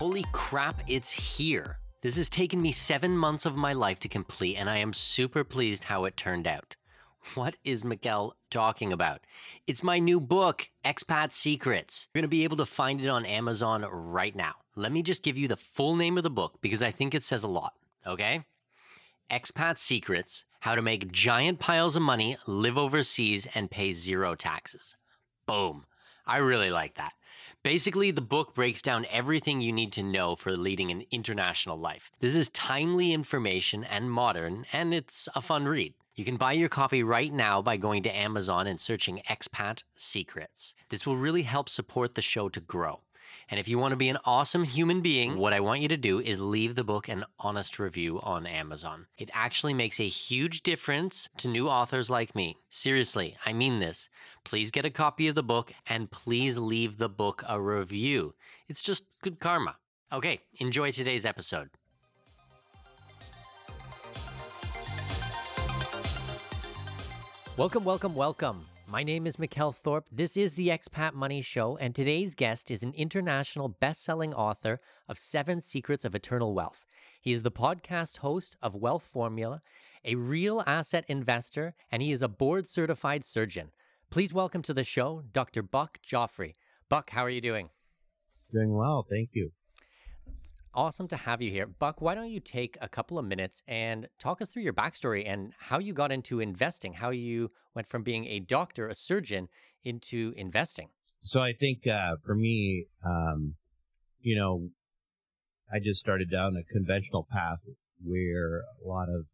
Holy crap, it's here. This has taken me seven months of my life to complete, and I am super pleased how it turned out. What is Mikkel talking about? It's my new book, Expat Secrets. You're going to be able to find it on Amazon right now. Let me just give you the full name of the book because I think it says a lot, okay? Expat Secrets How to Make Giant Piles of Money, Live Overseas, and Pay Zero Taxes. Boom. I really like that. Basically, the book breaks down everything you need to know for leading an international life. This is timely information and modern, and it's a fun read. You can buy your copy right now by going to Amazon and searching Expat Secrets. This will really help support the show to grow. And if you want to be an awesome human being, mm. what I want you to do is leave the book an honest review on Amazon. It actually makes a huge difference to new authors like me. Seriously, I mean this. Please get a copy of the book and please leave the book a review. It's just good karma. Okay, enjoy today's episode. Welcome, welcome, welcome. My name is Mikkel Thorup. This is the Expat Money Show, and today's guest is an international best-selling author of Seven Secrets of Eternal Wealth. He is the podcast host of Wealth Formula, a real asset investor, and he is a board-certified surgeon. Please welcome to the show Dr. Buck Joffrey. Buck, how are you doing? Doing well, thank you. Awesome to have you here. Buck, why don't you take a couple of minutes and talk us through your backstory and how you got into investing, how you went from being a doctor, a surgeon, into investing? So I think uh, for me, um, you know, I just started down a conventional path where a lot of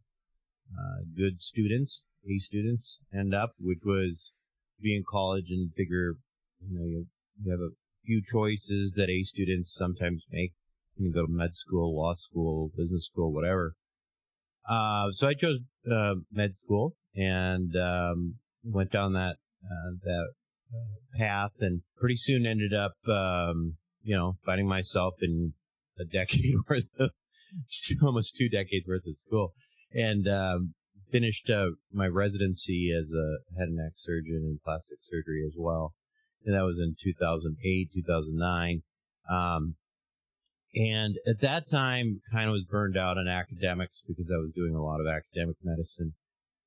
uh, good students, A students, end up, which was be in college and figure, you know, you, you have a few choices that A students sometimes make you can go to med school, law school, business school, whatever. Uh, so I chose uh, med school and um, went down that uh, that uh, path, and pretty soon ended up, um, you know, finding myself in a decade worth of, almost two decades worth of school, and um, finished my residency as a head and neck surgeon and plastic surgery as well, and that was in 2008, 2009. Um, and at that time, kind of was burned out on academics because I was doing a lot of academic medicine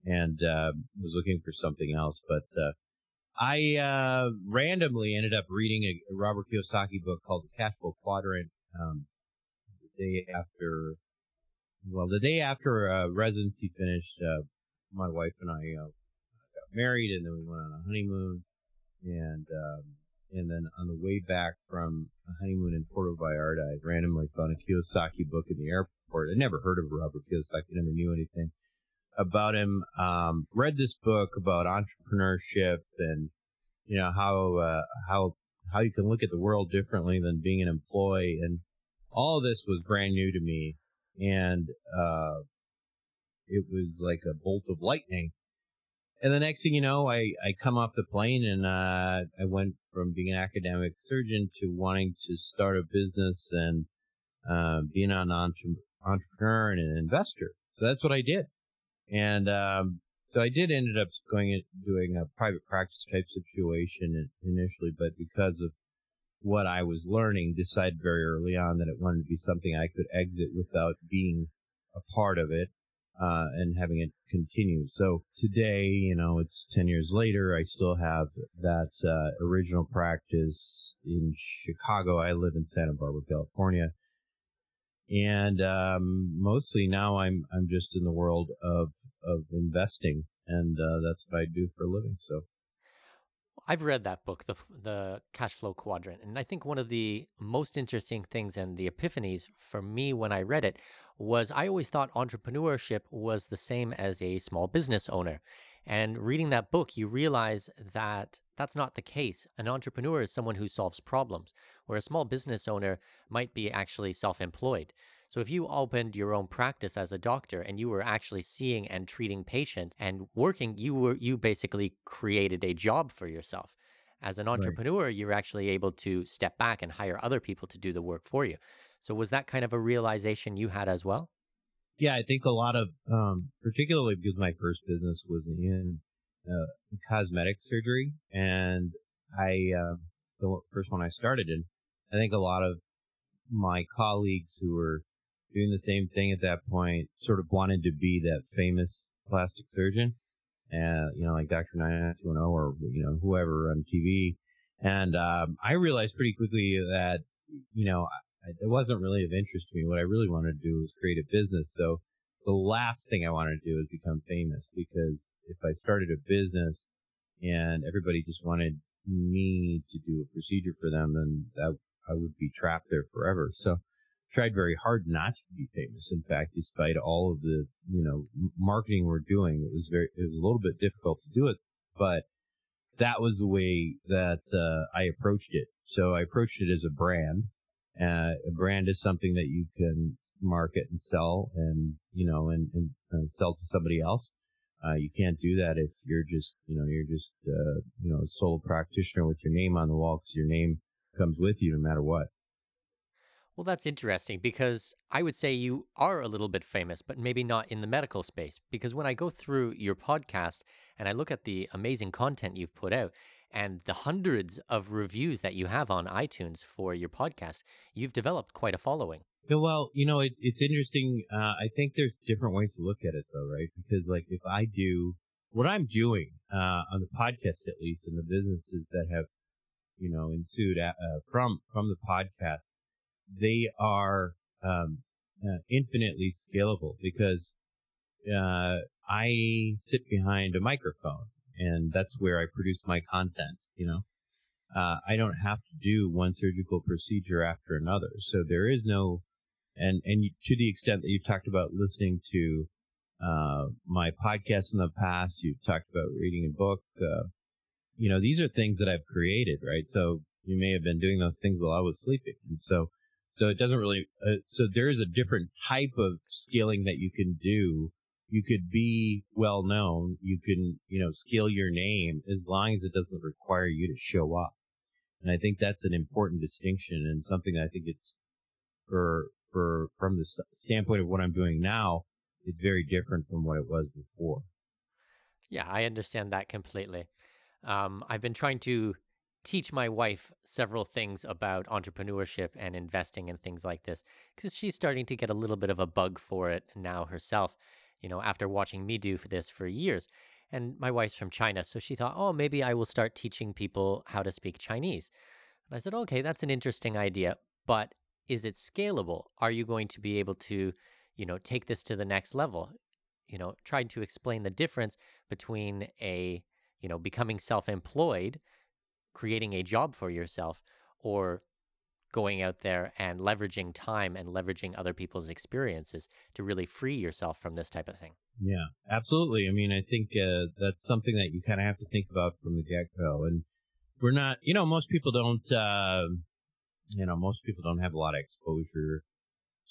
and uh, was looking for something else. But uh, I uh, randomly ended up reading a, Robert Kiyosaki book called The Cash Flow Quadrant um, the day after. Well, the day after uh, residency finished, uh, my wife and I uh, got married, and then we went on a honeymoon. And um, and then on the way back from a honeymoon in Puerto Vallarta, I randomly found a Kiyosaki book in the airport. I never heard of Robert Kiyosaki, never knew anything about him. Um, read this book about entrepreneurship and you know how uh, how how you can look at the world differently than being an employee, and all this was brand new to me, and uh, it was like a bolt of lightning and the next thing you know, I, I come off the plane and uh, I went from being an academic surgeon to wanting to start a business and uh, being an entre- entrepreneur and an investor. So that's what I did. And um, so I did ended up going and doing a private practice type situation initially, but because of what I was learning, decided very early on that it wanted to be something I could exit without being a part of it uh, and having it continue. So today, you know, it's 10 years later. I still have that uh, original practice in Chicago. I live in Santa Barbara, California. And um, mostly now I'm I'm just in the world of of investing, and uh, that's what I do for a living. So I've read that book, the the cash flow quadrant, and I think one of the most interesting things and the epiphanies for me when I read it was I always thought entrepreneurship was the same as a small business owner. And reading that book, you realize that that's not the case. An entrepreneur is someone who solves problems, where a small business owner might be actually self-employed. So if you opened your own practice as a doctor and you were actually seeing and treating patients and working, you were you basically created a job for yourself. As an entrepreneur, right. you're actually able to step back and hire other people to do the work for you. So was that kind of a realization you had as well? Yeah, I think a lot of, um, particularly because my first business was in uh, cosmetic surgery, and I uh, the first one I started in, I think a lot of my colleagues who were doing the same thing at that point, sort of wanted to be that famous plastic surgeon, and you know, like Dr. 9920 or you know whoever on TV. And um, I realized pretty quickly that you know it wasn't really of interest to me. What I really wanted to do was create a business. So the last thing I wanted to do was become famous because if I started a business and everybody just wanted me to do a procedure for them, then that I would be trapped there forever. So tried very hard not to be famous. In fact, despite all of the, you know, marketing we're doing, it was very, it was a little bit difficult to do it, but that was the way that uh, I approached it. So I approached it as a brand. Uh, a brand is something that you can market and sell and, you know, and, and uh, sell to somebody else. Uh, you can't do that if you're just, you know, you're just, uh, you know, a sole practitioner with your name on the wall because your name comes with you no matter what. Well, that's interesting because I would say you are a little bit famous, but maybe not in the medical space. Because when I go through your podcast and I look at the amazing content you've put out and the hundreds of reviews that you have on iTunes for your podcast, you've developed quite a following. Well, you know, it, it's interesting. Uh, I think there's different ways to look at it, though, right? Because, like, if I do what I'm doing uh, on the podcast, at least, in the businesses that have, you know, ensued at, uh, from from the podcast, they are um, uh, infinitely scalable because uh, I sit behind a microphone and that's where I produce my content. You know, uh, I don't have to do one surgical procedure after another, so there is no and and to the extent that you've talked about listening to uh, my podcast in the past, you've talked about reading a book. Uh, you know, these are things that I've created, right? So you may have been doing those things while I was sleeping, and so so it doesn't really. Uh, so there is a different type of scaling that you can do. You could be well known. You can, you know, scale your name as long as it doesn't require you to show up. And I think that's an important distinction and something I think it's for for from the standpoint of what I'm doing now, it's very different from what it was before. Yeah, I understand that completely. Um, I've been trying to teach my wife several things about entrepreneurship and investing and things like this because she's starting to get a little bit of a bug for it now herself, you know, after watching me do for this for years. And my wife's from China, so she thought, oh, maybe I will start teaching people how to speak Chinese. And I said, okay, that's an interesting idea, but is it scalable? Are you going to be able to, you know, take this to the next level? You know, trying to explain the difference between a, you know, becoming self employed creating a job for yourself or going out there and leveraging time and leveraging other people's experiences to really free yourself from this type of thing. Yeah, absolutely. I mean, I think uh, that's something that you kind of have to think about from the get go. And we're not, you know, most people don't, uh, you know, most people don't have a lot of exposure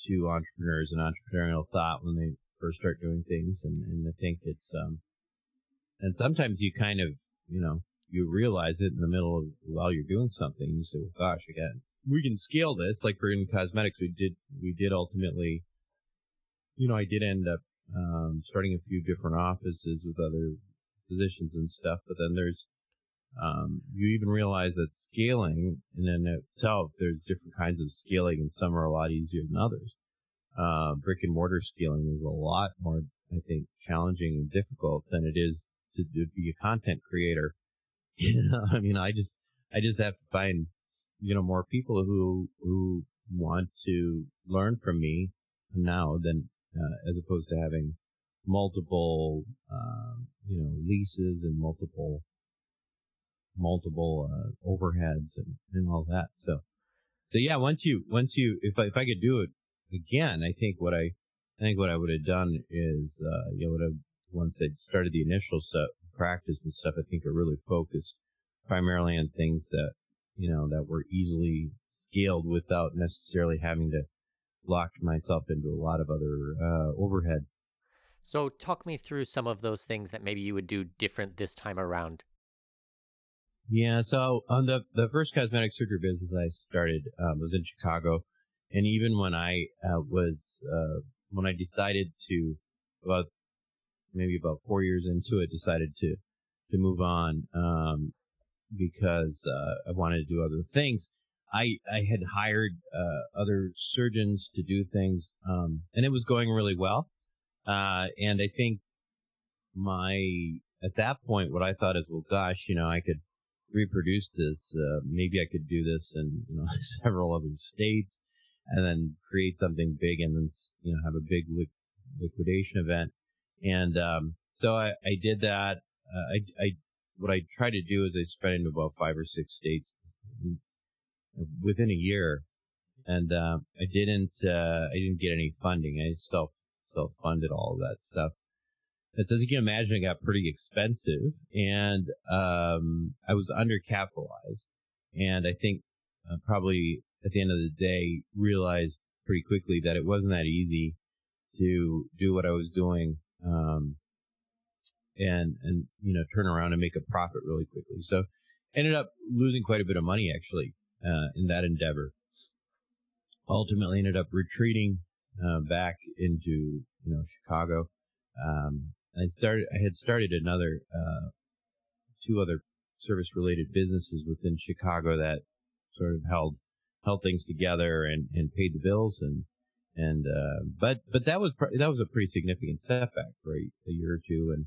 to entrepreneurs and entrepreneurial thought when they first start doing things. And, and I think it's, um, and sometimes you kind of, you know, you realize it in the middle of while you're doing something. You say, "Well, gosh, again, we can scale this." Like for in cosmetics, we did we did ultimately, you know, I did end up um, starting a few different offices with other physicians and stuff. But then there's Um, you even realize that scaling in and itself, there's different kinds of scaling, and some are a lot easier than others. Uh, brick and mortar scaling is a lot more, I think, challenging and difficult than it is to, to be a content creator. You know, I mean, I just, I just have to find, you know, more people who, who want to learn from me now than, uh, as opposed to having multiple, um, you know, leases and multiple, multiple, uh, overheads and, and all that. So, so yeah, once you, once you, if I, if I could do it again, I think what I, I think what I would have done is, uh, you know, would have, once I started the initial stuff, practice and stuff, I think are really focused primarily on things that, you know, that were easily scaled without necessarily having to lock myself into a lot of other, uh, overhead. So, talk me through some of those things that maybe you would do different this time around. Yeah, so on the the first cosmetic surgery business I started um, was in Chicago, and even when I uh, was uh, when I decided to about maybe about four years into it, decided to to move on um, because uh, I wanted to do other things. I I had hired uh, other surgeons to do things, um, and it was going really well. Uh, and I think my at that point, what I thought is, well, gosh, you know, I could reproduce this. Uh, maybe I could do this in you know several other states, and then create something big, and then you know have a big li- liquidation event. And um, so I, I did that. Uh, I, I what I tried to do is I spread into about five or six states within a year, and uh, I didn't uh, I didn't get any funding. I self self funded all of that stuff. And so as you can imagine, it got pretty expensive, and um, I was undercapitalized. And I think uh, probably at the end of the day, realized pretty quickly that it wasn't that easy to do what I was doing, um, and and you know turn around and make a profit really quickly. So ended up losing quite a bit of money actually uh, in that endeavor. Ultimately, ended up retreating uh, back into you know Chicago. Um, I started. I had started another uh, two other service related businesses within Chicago that sort of held held things together and, and paid the bills and and uh, but but that was that was a pretty significant setback for a, a, year or two. And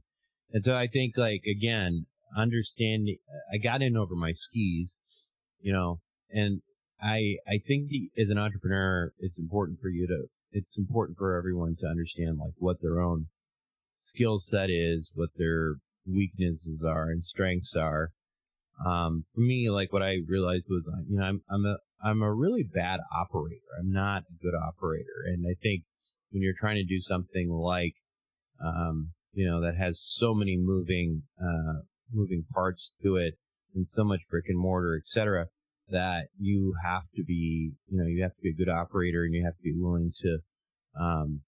and so I think like again understanding I got in over my skis you know and I I think the, as an entrepreneur it's important for you to it's important for everyone to understand like what their own skill set is what their weaknesses are and strengths are. Um, for me like what I realized was like you know I'm I'm a I'm a really bad operator. I'm not a good operator. And I think when you're trying to do something like, um, you know, that has so many moving, uh, moving parts to it and so much brick and mortar, et cetera, that you have to be, you know, you have to be a good operator and you have to be willing to, um,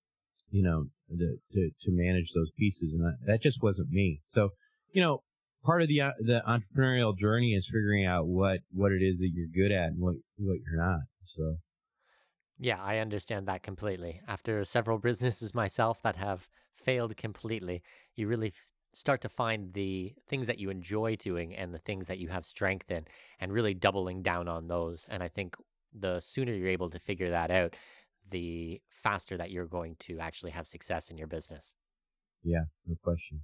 you know, to, to, to manage those pieces. And that, that just wasn't me. So, you know, part of the uh, the entrepreneurial journey is figuring out what what it is that you're good at and what what you're not. So yeah, I understand that completely. After several businesses myself that have failed completely, you really start to find the things that you enjoy doing and the things that you have strength in and really doubling down on those. And I think the sooner you're able to figure that out, the faster that you're going to actually have success in your business. Yeah, no question.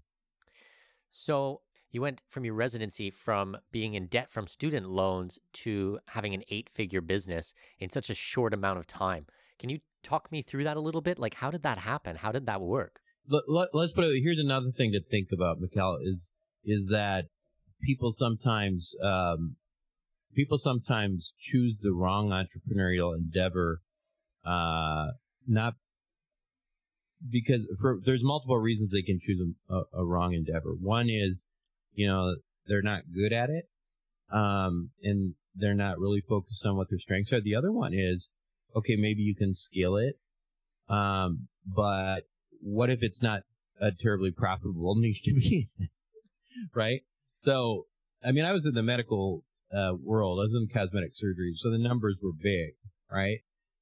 So, you went from your residency from being in debt from student loans to having an eight figure business in such a short amount of time. Can you talk me through that a little bit? Like, how did that happen? How did that work? Let, us put it. Here's another thing to think about, Mikkel, is is that people sometimes um, people sometimes choose the wrong entrepreneurial endeavor, uh, not because for there's multiple reasons they can choose a, a, a wrong endeavor. One is you know, they're not good at it. Um, and they're not really focused on what their strengths are. The other one is, okay, maybe you can scale it. Um, but what if it's not a terribly profitable niche to be in? right? So, I mean, I was in the medical uh, world. I was in cosmetic surgery, so the numbers were big, right?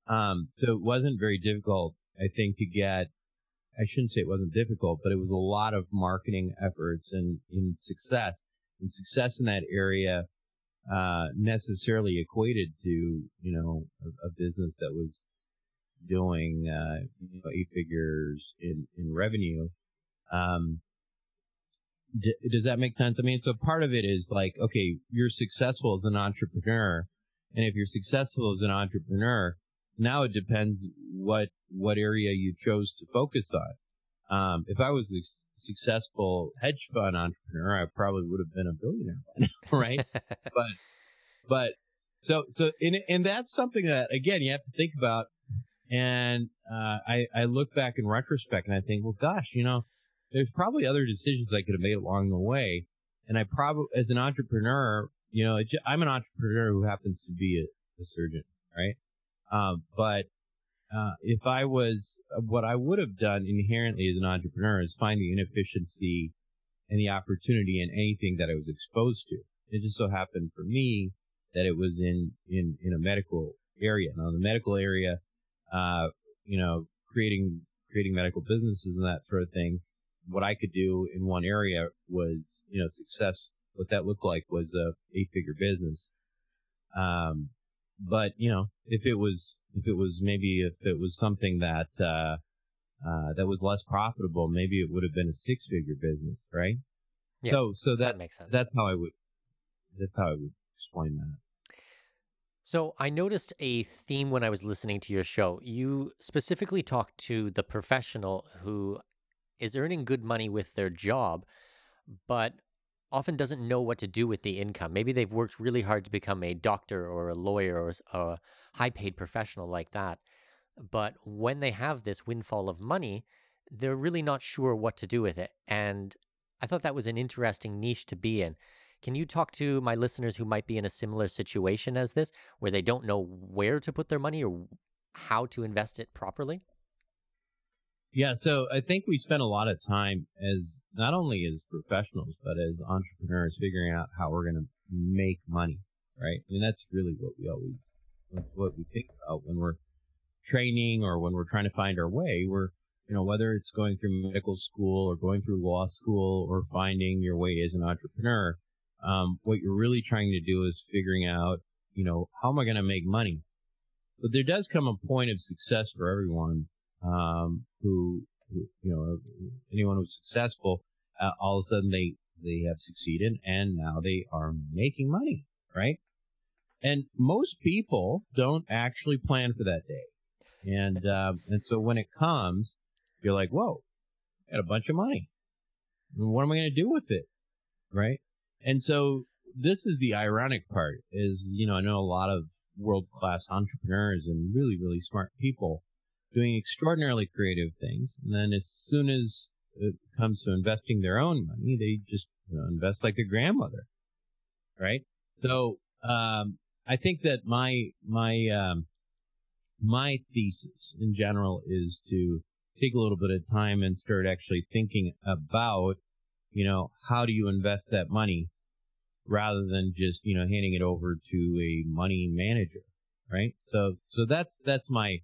Um, so it wasn't very difficult, I think, to get I shouldn't say it wasn't difficult, but it was a lot of marketing efforts and in success and success in that area uh, necessarily equated to you know a, a business that was doing uh, you know, eight figures in in revenue. Um, d- does that make sense? I mean, so part of it is like, okay, you're successful as an entrepreneur, and if you're successful as an entrepreneur, now it depends what what area you chose to focus on. Um, if I was a successful hedge fund entrepreneur, I probably would have been a billionaire, now, right? but, but so, so, and, and that's something that again, you have to think about. And, uh, I, I look back in retrospect and I think, well, gosh, you know, there's probably other decisions I could have made along the way. And I probably, as an entrepreneur, you know, I'm an entrepreneur who happens to be a, a surgeon, right? Um, but uh, if I was uh, what I would have done inherently as an entrepreneur is find the inefficiency and the opportunity in anything that I was exposed to. It just so happened for me that it was in in in a medical area. Now the medical area, uh, you know, creating creating medical businesses and that sort of thing. What I could do in one area was, you know, success. What that looked like was a eight figure business. Um, but you know, if it was if it was maybe if it was something that uh, uh, that was less profitable, maybe it would have been a six figure business, right? Yeah, so so that's that makes sense. that's how I would that's how I would explain that. So I noticed a theme when I was listening to your show. You specifically talked to the professional who is earning good money with their job, but often doesn't know what to do with the income. Maybe they've worked really hard to become a doctor or a lawyer or a high paid professional like that. But when they have this windfall of money, they're really not sure what to do with it. And I thought that was an interesting niche to be in. Can you talk to my listeners who might be in a similar situation as this, where they don't know where to put their money or how to invest it properly? Yeah, so I think we spend a lot of time as not only as professionals but as entrepreneurs figuring out how we're going to make money, right? I mean that's really what we always what we think about when we're training or when we're trying to find our way. We're you know whether it's going through medical school or going through law school or finding your way as an entrepreneur. Um, what you're really trying to do is figuring out, you know, how am I going to make money? But there does come a point of success for everyone um, who, who, you know, anyone who's successful, uh, all of a sudden they, they have succeeded and now they are making money, right? And most people don't actually plan for that day. And, uh, and so when it comes, you're like, whoa, I got a bunch of money. What am I going to do with it? Right. And so this is the ironic part is, you know, I know a lot of world class entrepreneurs and really, really smart people doing extraordinarily creative things. And then as soon as it comes to investing their own money, they just you know, invest like their grandmother. Right. So, um, I think that my, my, um, my thesis in general is to take a little bit of time and start actually thinking about, you know, how do you invest that money rather than just, you know, handing it over to a money manager. Right. So, so that's, that's my,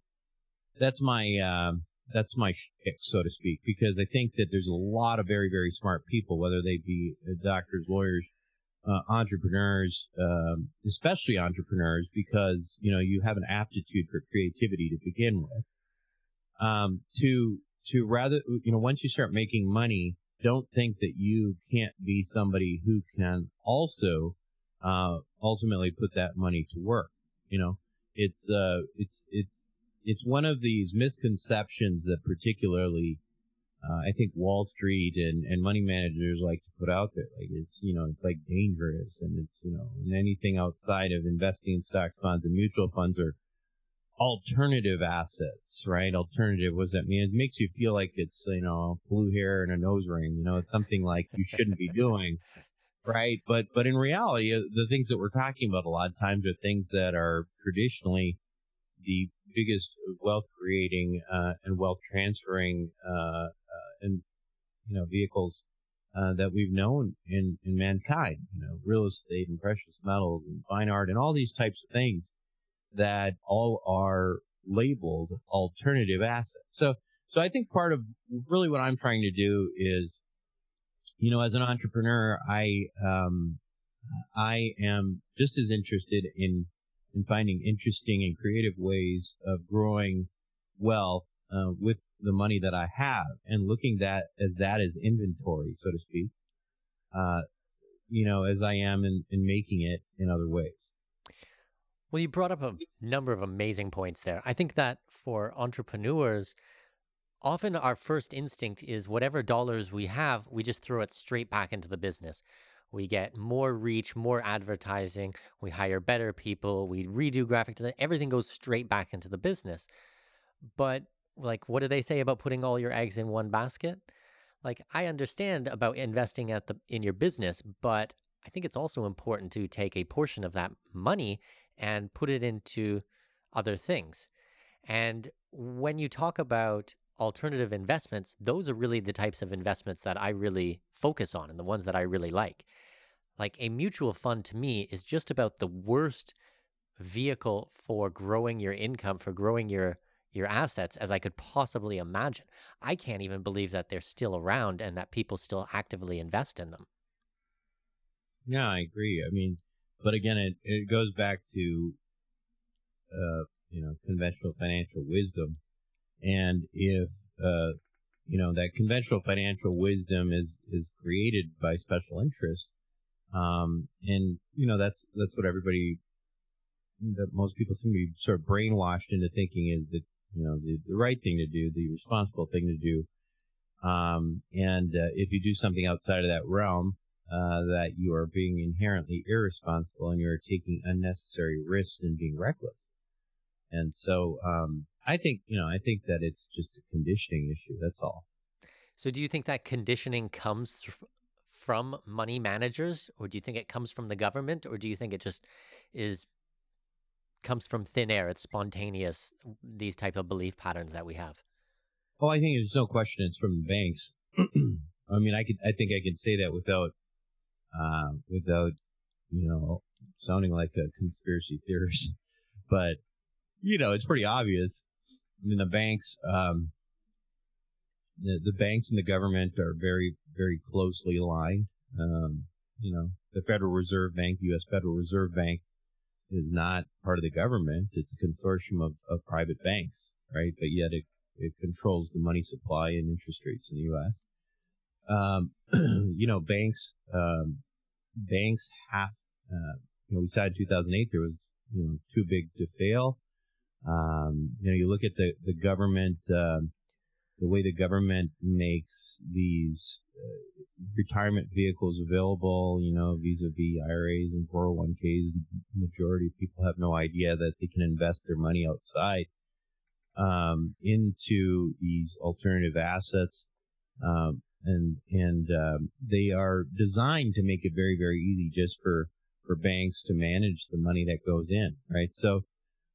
that's my uh, that's my shtick, so to speak, because I think that there's a lot of very very smart people, whether they be uh, doctors, lawyers, uh, entrepreneurs, um, especially entrepreneurs, because you know you have an aptitude for creativity to begin with. Um, to to rather you know once you start making money, don't think that you can't be somebody who can also uh, ultimately put that money to work. You know, it's uh, it's it's it's one of these misconceptions that particularly uh, I think Wall Street and, and money managers like to put out there. Like it's, you know, it's like dangerous and it's, you know, and anything outside of investing in stocks, bonds and mutual funds are alternative assets, right? Alternative, what does that mean? It makes you feel like it's, you know, blue hair and a nose ring, you know, it's something like you shouldn't be doing. Right. But, but in reality, uh, the things that we're talking about a lot of times are things that are traditionally the biggest wealth creating uh, and wealth transferring uh, uh, and you know vehicles uh, that we've known in in mankind. You know, real estate and precious metals and fine art and all these types of things that all are labeled alternative assets. So so I think part of really what I'm trying to do is you know, as an entrepreneur, I um, I am just as interested in in finding interesting and creative ways of growing wealth uh, with the money that I have, and looking that as that as inventory, so to speak. Uh, you know, as I am in, in making it in other ways. Well, you brought up a number of amazing points there. I think that for entrepreneurs, often our first instinct is whatever dollars we have, we just throw it straight back into the business. We get more reach, more advertising, we hire better people, we redo graphic design, everything goes straight back into the business. But like what do they say about putting all your eggs in one basket? Like I understand about investing at the in your business, but I think it's also important to take a portion of that money and put it into other things. And when you talk about alternative investments, those are really the types of investments that I really focus on and the ones that I really like. Like a mutual fund to me is just about the worst vehicle for growing your income, for growing your your assets as I could possibly imagine. I can't even believe that they're still around and that people still actively invest in them. Yeah, I agree. I mean, but again, it, it goes back to, uh, you know, conventional financial wisdom. And if, uh, you know, that conventional financial wisdom is, is created by special interests. Um, and, you know, that's, that's what everybody, that most people seem to be sort of brainwashed into thinking is that, you know, the, the right thing to do, the responsible thing to do. Um, and, uh, if you do something outside of that realm, uh, that you are being inherently irresponsible and you're taking unnecessary risks and being reckless. And so, um, I think, you know, I think that it's just a conditioning issue. That's all. So, do you think that conditioning comes th- from money managers, or do you think it comes from the government, or do you think it just is comes from thin air? It's spontaneous. These type of belief patterns that we have. Oh, I think there's no question it's from the banks. I mean, I could, I think I can say that without uh, without, you know, sounding like a conspiracy theorist. But, you know, it's pretty obvious. I mean, the banks, um, the, the banks and the government are very, very closely aligned. Um, you know, the Federal Reserve Bank, U.S. Federal Reserve Bank, is not part of the government. It's a consortium of, of private banks, right? But yet it, it controls the money supply and interest rates in the U.S um, you know, banks, um, banks have, uh, you know, we saw in 2008 there was, you know, too big to fail. Um, you know, you look at the, the government, um, the way the government makes these uh, retirement vehicles available, you know, vis-a-vis IRAs and 401ks, majority of people have no idea that they can invest their money outside um, into these alternative assets. Um, and and um, they are designed to make it very very easy just for for banks to manage the money that goes in right so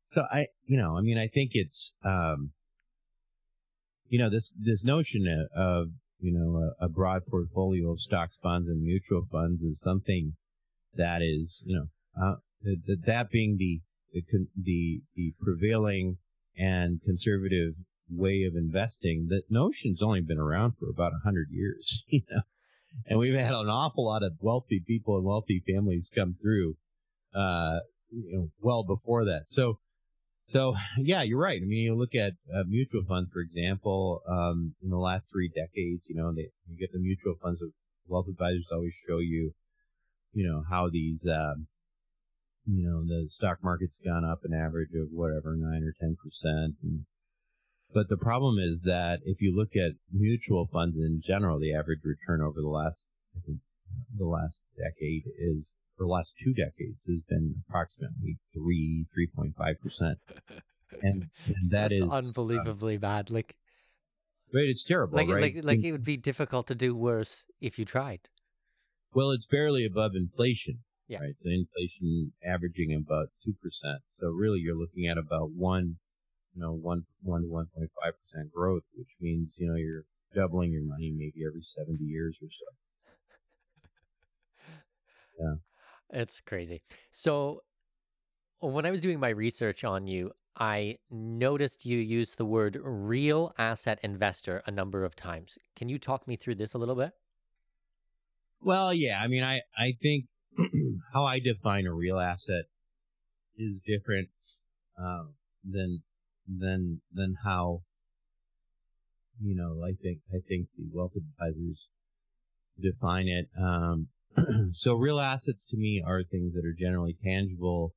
so i you know i mean i think it's um you know this this notion of you know a, a broad portfolio of stocks bonds and mutual funds is something that is you know uh, that, that being the the the, the prevailing and conservative way of investing, that notion's only been around for about a hundred years, you know, and we've had an awful lot of wealthy people and wealthy families come through, uh, you know, well before that. So, so yeah, you're right. I mean, you look at uh, mutual funds, for example, um, in the last three decades, you know, they, you get the mutual funds of wealth advisors always show you, you know, how these, um, you know, the stock market's gone up an average of whatever, nine or 10%. And, but the problem is that if you look at mutual funds in general, the average return over the last, I think, the last decade is, for the last two decades, has been approximately three, three point five percent, and and that That's is unbelievably uh, bad. Like, right, it's terrible. Like, right? like, like it would be difficult to do worse if you tried. Well, it's barely above inflation. Yeah. Right. So inflation averaging about two percent. So really, you're looking at about one you know, one, one to 1.5% growth, which means, you know, you're doubling your money maybe every 70 years or so. Yeah. It's crazy. So when I was doing my research on you, I noticed you used the word real asset investor a number of times. Can you talk me through this a little bit? Well, yeah. I mean, I I think how I define a real asset is different uh, than than than how you know I think I think the wealth advisors define it. Um, so real assets to me are things that are generally tangible,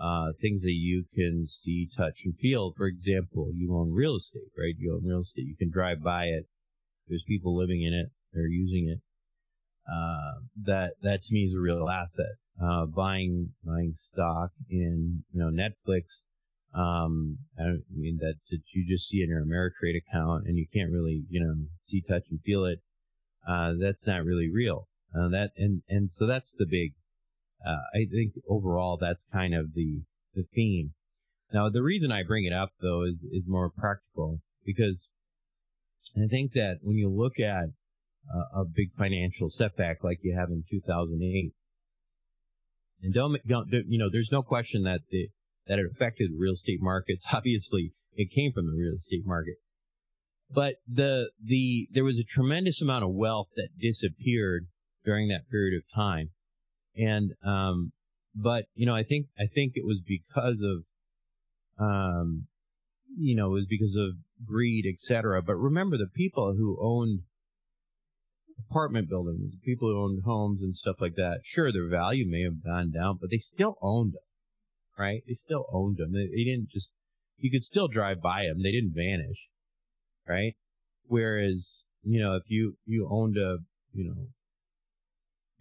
uh, things that you can see, touch, and feel. For example, you own real estate, right? You own real estate. You can drive by it. There's people living in it. They're using it. Uh, that that to me is a real asset. Uh, buying buying stock in you know Netflix. Um, I mean that, that you just see in your Ameritrade account and you can't really you know see, touch, and feel it. Uh, that's not really real. Uh, that and and so that's the big. Uh, I think overall that's kind of the the theme. Now the reason I bring it up though is is more practical because I think that when you look at a big financial setback like you have in 2008. And don't, don't, you know, there's no question that the, that it affected real estate markets. Obviously, it came from the real estate markets. But the, the, there was a tremendous amount of wealth that disappeared during that period of time. And, um, but, you know, I think, I think it was because of, um, you know, it was because of greed, etc. But remember the people who owned apartment buildings, people who owned homes and stuff like that. Sure, their value may have gone down, but they still owned them, right? They still owned them. They, they didn't just, you could still drive by them. They didn't vanish, right? Whereas, you know, if you, you owned a, you know,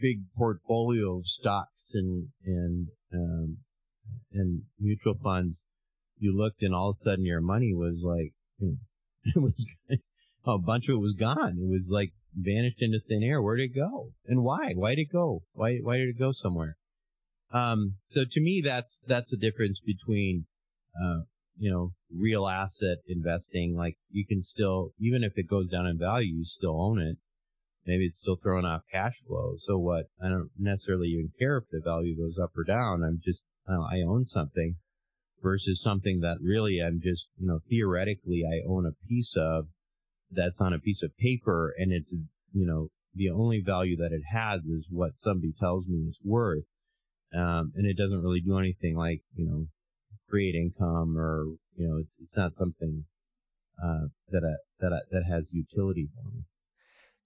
big portfolio of stocks and, and, um, and mutual funds, you looked and all of a sudden your money was like, it was, a bunch of it was gone. It was like vanished into thin air. Where did it go? And why? Why did it go? Why why did it go somewhere? Um, so to me, that's that's the difference between, uh, you know, real asset investing. Like you can still, even if it goes down in value, you still own it. Maybe it's still throwing off cash flow. So what? I don't necessarily even care if the value goes up or down. I'm just, I, know, I own something versus something that really I'm just, you know, theoretically I own a piece of that's on a piece of paper and it's, you know, the only value that it has is what somebody tells me is worth. Um, and it doesn't really do anything like, you know, create income or, you know, it's, it's not something, uh, that, I, that, I, that has utility for me.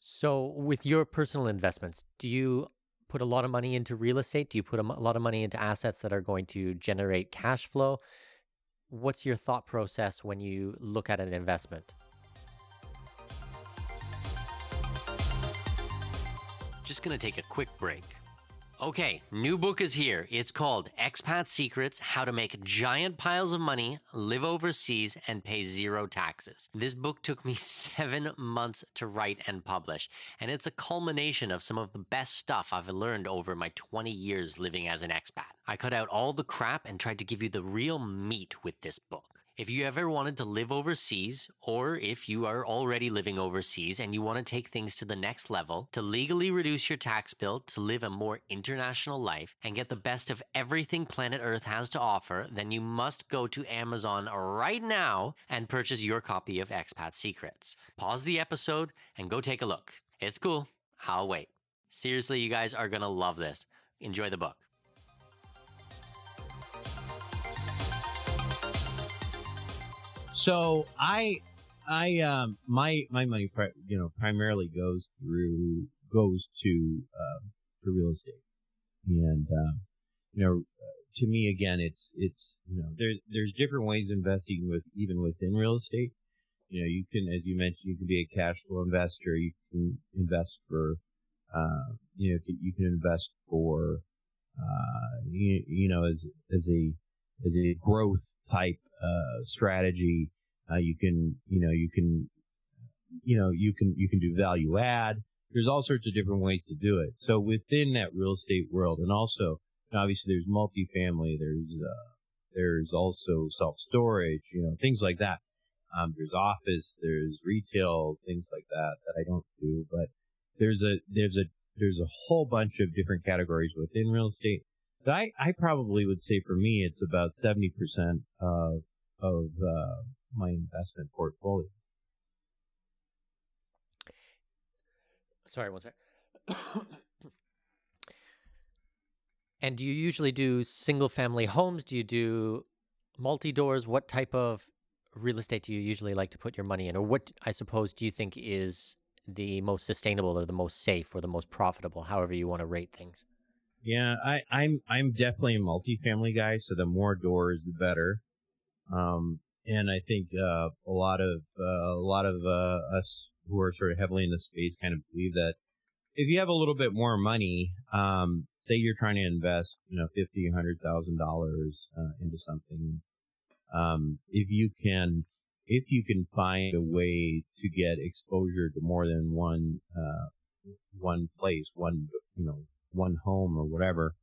So with your personal investments, do you put a lot of money into real estate? Do you put a lot of money into assets that are going to generate cash flow? What's your thought process when you look at an investment? Just gonna take a quick break. Okay, new book is here. It's called Expat Secrets How to Make Giant Piles of Money, Live Overseas, and Pay Zero Taxes. This book took me seven months to write and publish, and it's a culmination of some of the best stuff I've learned over my 20 years living as an expat. I cut out all the crap and tried to give you the real meat with this book. If you ever wanted to live overseas, or if you are already living overseas and you want to take things to the next level, to legally reduce your tax bill, to live a more international life, and get the best of everything planet Earth has to offer, then you must go to Amazon right now and purchase your copy of Expat Secrets. Pause the episode and go take a look. It's cool. I'll wait. Seriously, you guys are going to love this. Enjoy the book. So I, I, um, my my money, you know, primarily goes through goes to uh, to real estate, and um, you know, to me again, it's it's you know, there's there's different ways investing with even within real estate. You know, you can, as you mentioned, you can be a cash flow investor. You can invest for, uh, you know, you can invest for, uh, you, you know, as as a as a growth type uh, strategy. Uh, you can, you know, you can, you know, you can, you can do value add. There's all sorts of different ways to do it. So within that real estate world, and also obviously there's multifamily, there's, uh, there's also self storage, you know, things like that. Um, there's office, there's retail, things like that that I don't do, but there's a, there's a, there's a whole bunch of different categories within real estate. But I, I probably would say for me, it's about 70% of, of, uh, my investment portfolio. Sorry, one sec. and do you usually do single family homes? Do you do multi doors? What type of real estate do you usually like to put your money in? Or what, I suppose, do you think is the most sustainable or the most safe or the most profitable, however you want to rate things? Yeah, I, I'm I'm definitely a multifamily guy, so the more doors, the better. Um, and I think uh, a lot of uh, a lot of uh, us who are sort of heavily in the space kind of believe that if you have a little bit more money, um, say you're trying to invest, you know, fifty, hundred thousand uh, dollars into something, um, if you can, if you can find a way to get exposure to more than one, uh, one place, one, you know, one home or whatever,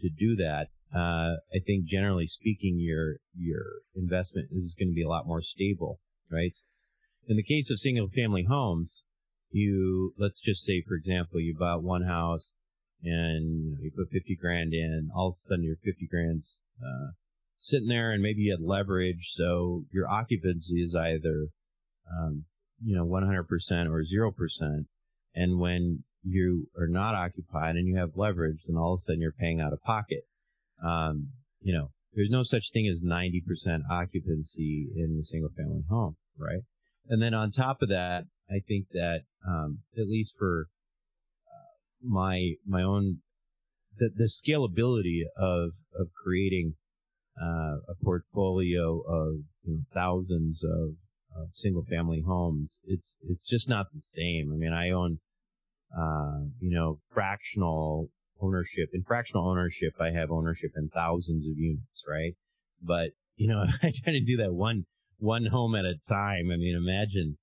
to do that, uh, I think generally speaking, your your investment is going to be a lot more stable, right? In the case of single family homes, you let's just say, for example, you bought one house and you, put 50 grand in, all of a sudden your 50 grand's uh, sitting there and maybe you had leverage. So your occupancy is either, um, you know, 100% or 0%. And when you are not occupied and you have leverage, then all of a sudden you're paying out of pocket. Um, you know, there's no such thing as 90% occupancy in a single family home, right? And then on top of that, I think that, um, at least for uh, my, my own, the, the scalability of, of creating uh, a portfolio of you know, thousands of, of single family homes, it's it's just not the same. I mean, I own uh, you know fractional ownership. In fractional ownership, I have ownership in thousands of units, right? But you know, I try to do that one one home at a time. I mean, imagine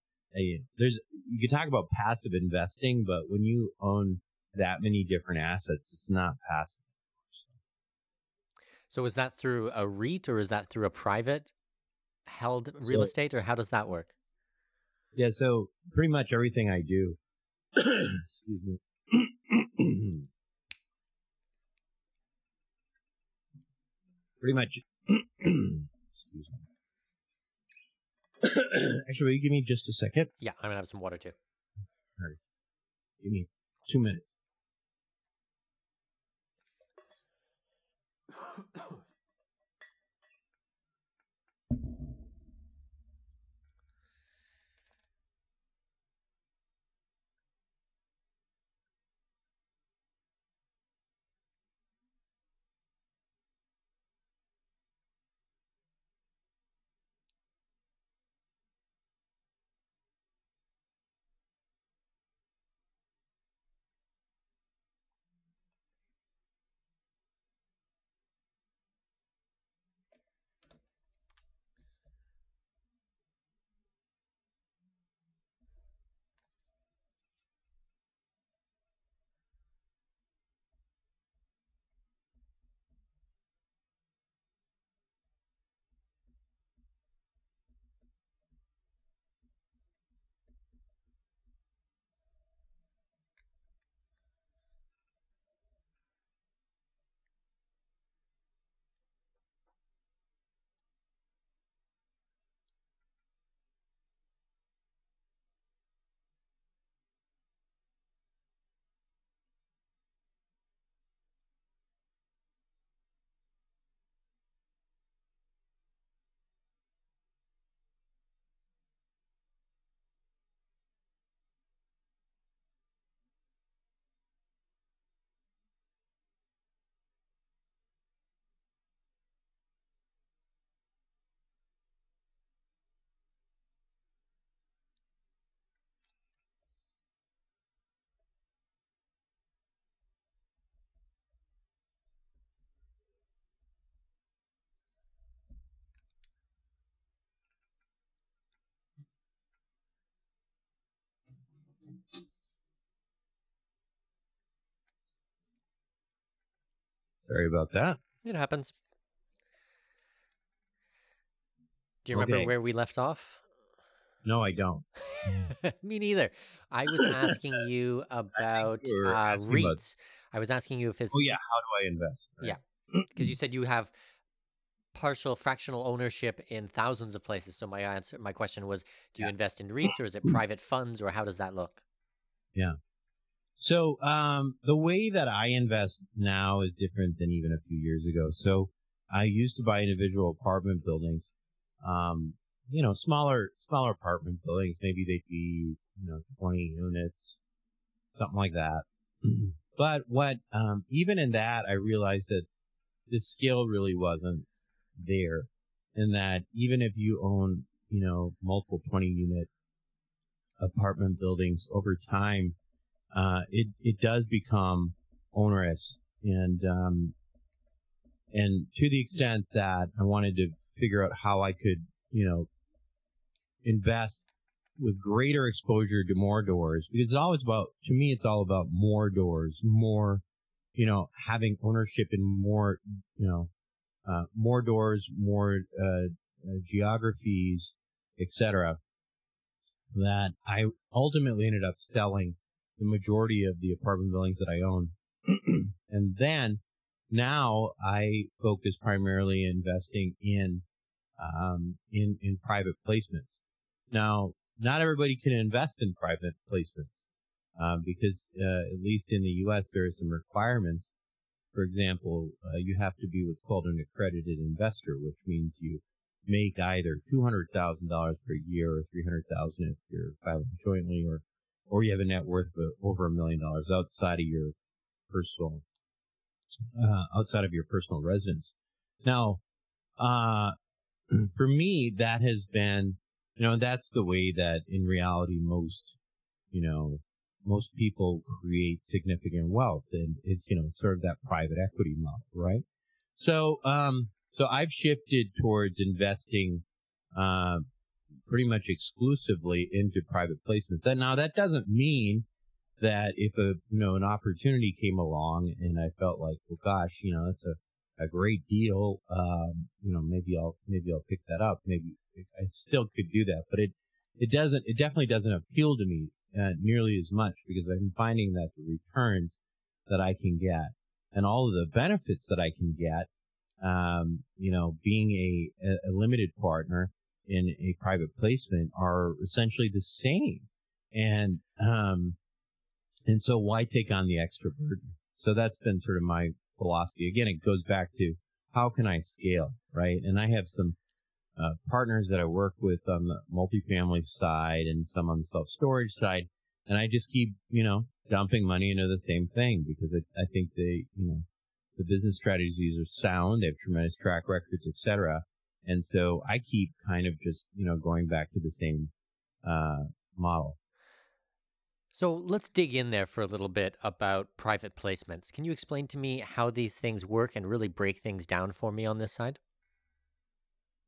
there's you can talk about passive investing, but when you own that many different assets, it's not passive. So is that through a REIT or is that through a private held real so, estate or how does that work? Yeah, so pretty much everything I do. excuse me. Pretty much. excuse me. Actually, will you give me just a second? Yeah, I'm gonna have some water too. All right. Give me two minutes. Sorry about that. It happens. Do you remember okay. where we left off? No, I don't. Me neither. I was asking you about uh, asking REITs. About... I was asking you if it's. Oh yeah, how do I invest? Right. Yeah, because you said you have partial fractional ownership in thousands of places. So my answer, my question was, do you yeah. invest in REITs or is it private funds or how does that look? Yeah. So um, the way that I invest now is different than even a few years ago. So I used to buy individual apartment buildings, um, you know, smaller smaller apartment buildings. Maybe they'd be you know 20 units, something like that. but what um, even in that, I realized that the scale really wasn't there, and that even if you own you know multiple 20 unit apartment buildings over time uh, it it does become onerous, and um, and to the extent that I wanted to figure out how I could, you know, invest with greater exposure to more doors because it's always about to me it's all about more doors, more, you know, having ownership in more, you know, uh, more doors, more uh, uh, geographies, etc. That I ultimately ended up selling the majority of the apartment buildings that I own. and then now I focus primarily investing in um, in in private placements. Now, not everybody can invest in private placements um, because, uh, at least in the U.S., there are some requirements. For example, uh, you have to be what's called an accredited investor, which means you make either two hundred thousand dollars per year or three hundred thousand if you're filing jointly, or or you have a net worth of over a million dollars outside of your personal, uh, outside of your personal residence. Now, uh, for me, that has been, you know, that's the way that in reality most, you know, most people create significant wealth and it's, you know, sort of that private equity model, right? So, um, so I've shifted towards investing, uh, pretty much exclusively into private placements. And now that doesn't mean that if a you know an opportunity came along and I felt like, well, gosh, you know, that's a, a great deal. Um, you know, maybe I'll maybe I'll pick that up. Maybe I still could do that, but it it doesn't. It definitely doesn't appeal to me uh, nearly as much because I'm finding that the returns that I can get and all of the benefits that I can get, um, you know, being a, a limited partner in a private placement are essentially the same. And, um, and so why take on the extra burden? So that's been sort of my philosophy. Again, it goes back to how can I scale, right? And I have some, uh, partners that I work with on the multifamily side and some on the self storage side. And I just keep, you know, dumping money into the same thing because I, think they, you know, the business strategies are sound. They have tremendous track records, et cetera. And so I keep kind of just, you know, going back to the same uh, model. So let's dig in there for a little bit about private placements. Can you explain to me how these things work and really break things down for me on this side?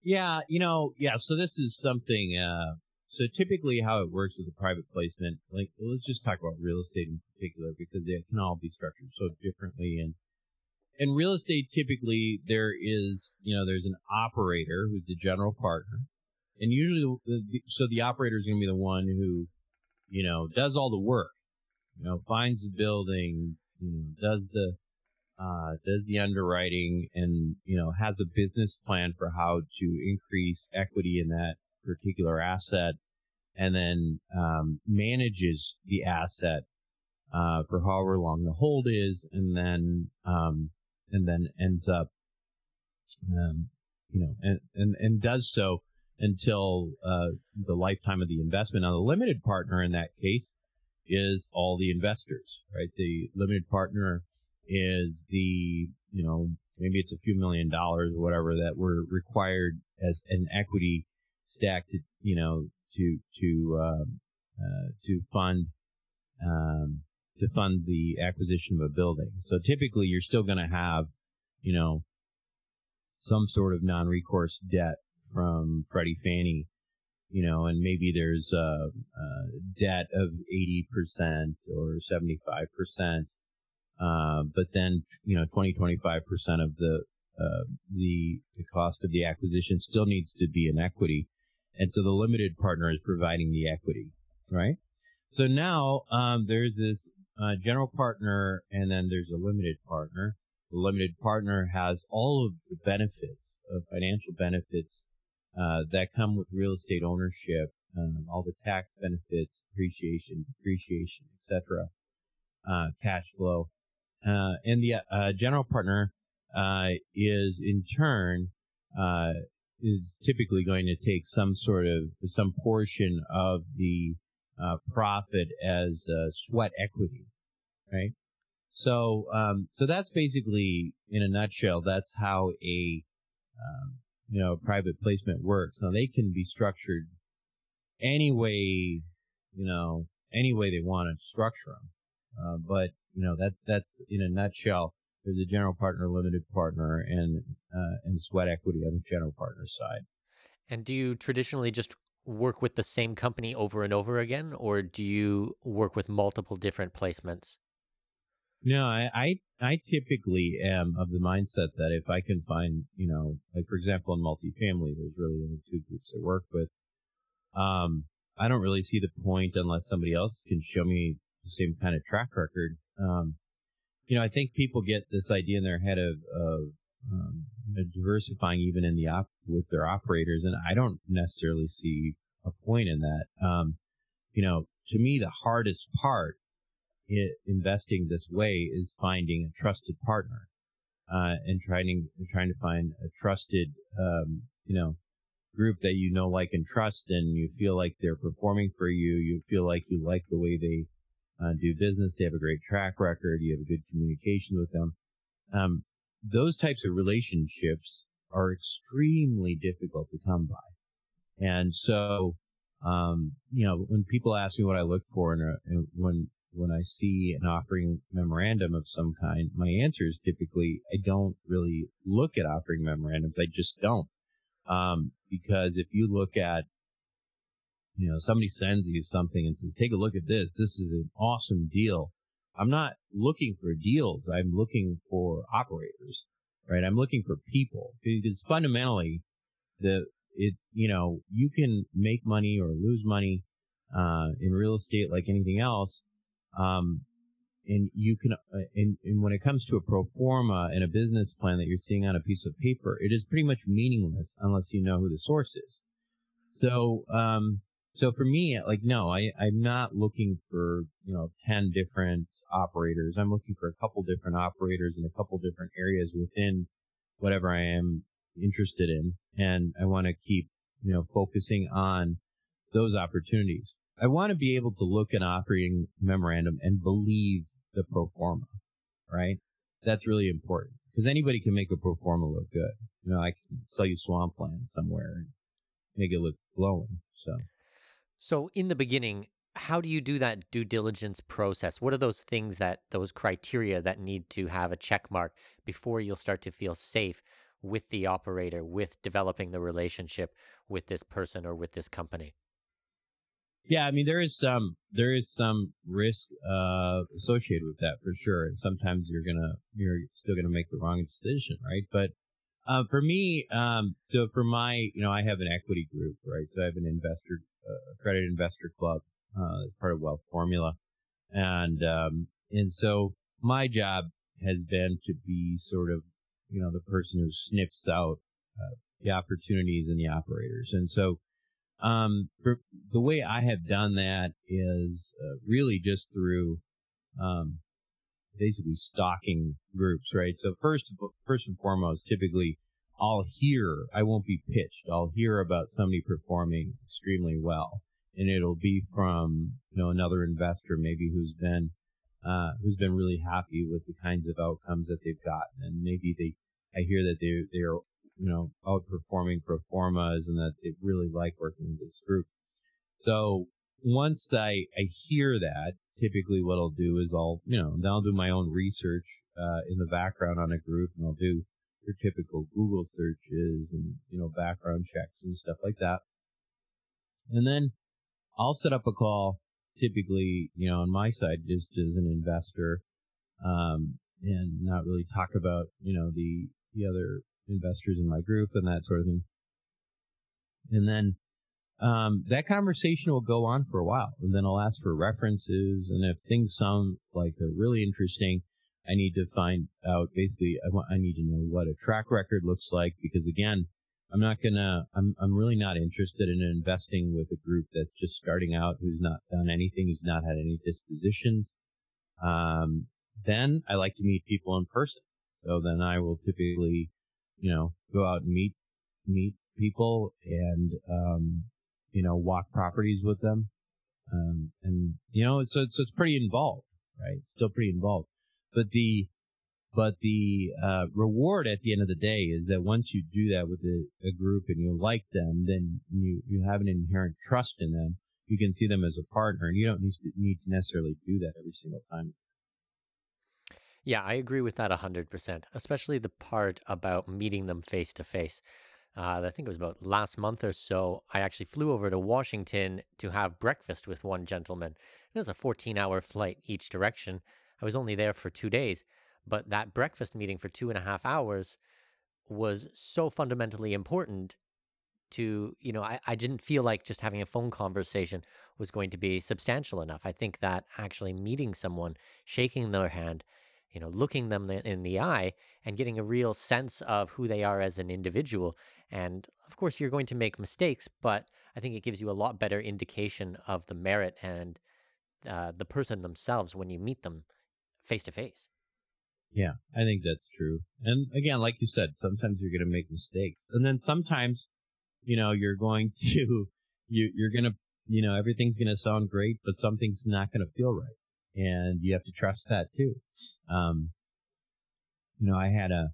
Yeah, you know, yeah. So this is something. Uh, so typically, how it works with a private placement, like let's just talk about real estate in particular because they can all be structured so differently, and in real estate, typically there is, you know, there's an operator who's the general partner, and usually, so the operator is going to be the one who, you know, does all the work, you know, finds the building, you know, does the, uh, does the underwriting, and you know, has a business plan for how to increase equity in that particular asset, and then um, manages the asset uh, for however long the hold is, and then um, and then ends up, um, you know, and, and, and does so until uh, the lifetime of the investment. Now, the limited partner in that case is all the investors, right? The limited partner is the, you know, maybe it's a few million dollars or whatever that were required as an equity stack to, you know, to, to, um, uh, to fund, um, to fund the acquisition of a building. So typically you're still going to have, you know, some sort of non-recourse debt from Freddie Fannie, you know, and maybe there's a, a debt of 80% or 75%. Uh, but then, you know, 20, 25% of the, uh, the, the cost of the acquisition still needs to be in equity. And so the limited partner is providing the equity, right? So now, um, there's this uh, general partner, and then there's a limited partner. The limited partner has all of the benefits of financial benefits uh, that come with real estate ownership, um, all the tax benefits, appreciation, depreciation, etc. uh, cash flow. Uh, and the uh, general partner uh, is in turn uh, is typically going to take some sort of some portion of the uh, profit as sweat equity, right? So, um, so that's basically, in a nutshell, that's how a um, you know private placement works. Now they can be structured any way, you know, any way they want to structure them. Uh, but you know that that's in a nutshell. There's a general partner, limited partner, and uh, and sweat equity on the general partner side. And do you traditionally just work with the same company over and over again, or do you work with multiple different placements? No, I, I, I typically am of the mindset that if I can find, you know, like for example, in multifamily, there's really only two groups I work with. Um, I don't really see the point unless somebody else can show me the same kind of track record. Um, you know, I think people get this idea in their head of, of um, diversifying even in the op with their operators, and I don't necessarily see a point in that. Um, you know, to me, the hardest part it, investing this way is finding a trusted partner uh, and trying trying to find a trusted um, you know group that you know like and trust and you feel like they're performing for you you feel like you like the way they uh, do business they have a great track record you have a good communication with them um, those types of relationships are extremely difficult to come by and so um, you know when people ask me what i look for in, a, in when when I see an offering memorandum of some kind, my answer is typically I don't really look at offering memorandums. I just don't. Um, because if you look at, you know, somebody sends you something and says, take a look at this. This is an awesome deal. I'm not looking for deals. I'm looking for operators, right? I'm looking for people because fundamentally the, it, you know, you can make money or lose money, uh, in real estate like anything else um, and you can, uh, and, and when it comes to a pro forma and a business plan that you're seeing on a piece of paper, it is pretty much meaningless unless you know who the source is. So, um, so for me, like, no, I, I'm not looking for, you know, 10 different operators. I'm looking for a couple different operators in a couple different areas within whatever I am interested in. And I want to keep, you know, focusing on those opportunities. I want to be able to look at operating memorandum and believe the pro forma, right? That's really important because anybody can make a pro forma look good. You know, I can sell you swamp swampland somewhere and make it look glowing. So, so in the beginning, how do you do that due diligence process? What are those things that those criteria that need to have a check mark before you'll start to feel safe with the operator, with developing the relationship with this person or with this company? Yeah, I mean there is some there is some risk uh, associated with that for sure, and sometimes you're gonna you're still gonna make the wrong decision, right? But uh, for me, um, so for my you know I have an equity group, right? So I have an investor uh, accredited investor club uh, as part of Wealth Formula, and um, and so my job has been to be sort of you know the person who sniffs out uh, the opportunities and the operators, and so um, for the way I have done that is uh, really just through um, basically stalking groups, right? So first, first and foremost, typically I'll hear, I won't be pitched. I'll hear about somebody performing extremely well, and it'll be from you know another investor maybe who's been uh, who's been really happy with the kinds of outcomes that they've gotten, and maybe they I hear that they they're you know, outperforming pro formas and that they really like working with this group. So once I, I hear that, typically what I'll do is I'll, you know, then I'll do my own research, uh, in the background on a group and I'll do your typical Google searches and, you know, background checks and stuff like that. And then I'll set up a call typically, you know, on my side, just as an investor, um, and not really talk about, you know, the, the other investors in my group and that sort of thing. And then um, that conversation will go on for a while. And then I'll ask for references. And if things sound like they're really interesting, I need to find out basically, I, want, I need to know what a track record looks like because again, I'm not gonna, I'm, I'm really not interested in investing with a group that's just starting out, who's not done anything, who's not had any dispositions. Um, then I like to meet people in person. So then I will typically, you know, go out and meet, meet people and, um, you know, walk properties with them. Um, and, you know, so it's, it's pretty involved, right? It's still pretty involved. But the, but the uh, reward at the end of the day is that once you do that with a, a, group and you like them, then you, you have an inherent trust in them. You can see them as a partner, and you don't need to, need to necessarily do that every single time. Yeah, I agree with that 100%, especially the part about meeting them face to face. I think it was about last month or so. I actually flew over to Washington to have breakfast with one gentleman. It was a 14 hour flight each direction. I was only there for two days, but that breakfast meeting for two and a half hours was so fundamentally important to, you know, I, I didn't feel like just having a phone conversation was going to be substantial enough. I think that actually meeting someone, shaking their hand, you know, looking them in the eye and getting a real sense of who they are as an individual. And of course, you're going to make mistakes, but I think it gives you a lot better indication of the merit and uh, the person themselves when you meet them face to face. Yeah, I think that's true. And again, like you said, sometimes you're going to make mistakes, and then sometimes, you know, you're going to you you're going to you know everything's going to sound great, but something's not going to feel right and you have to trust that too. Um, you know, I had a,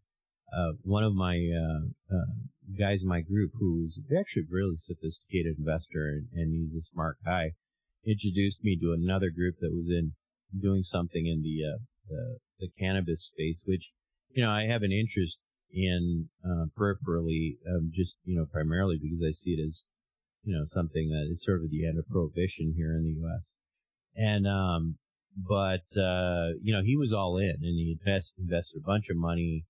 uh, one of my uh, uh, guys in my group who's actually a really sophisticated investor and, and, he's a smart guy. Introduced me to another group that was in doing something in the uh, the, the, cannabis space, which you know I have an interest in uh, peripherally, um, just you know primarily because I see it as you know something that is sort of the end of prohibition here in the U.S. And um, but uh, you know he was all in and he invest, invested a bunch of money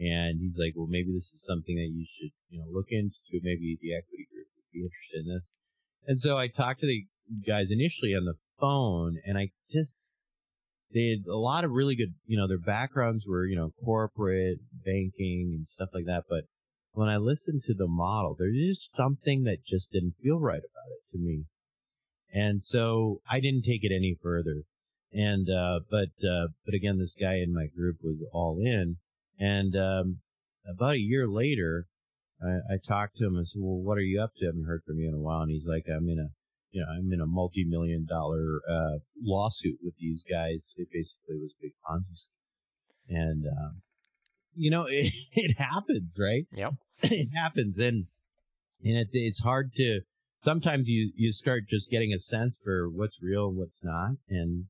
and he's like well maybe this is something that you should you know look into maybe the equity group would be interested in this and so i talked to the guys initially on the phone and i just they had a lot of really good you know their backgrounds were you know corporate banking and stuff like that but when i listened to the model there's just something that just didn't feel right about it to me and so i didn't take it any further and, uh, but, uh, but again, this guy in my group was all in. And, um, about a year later, I, I talked to him and said, well, what are you up to? I haven't heard from you in a while. And he's like, I'm in a, you know, I'm in a multi-million dollar, uh, lawsuit with these guys. It basically was a big Ponzi scheme. And, um, you know, it, it happens, right? Yep. it happens. And, and it's, it's hard to, sometimes you, you start just getting a sense for what's real and what's not. And,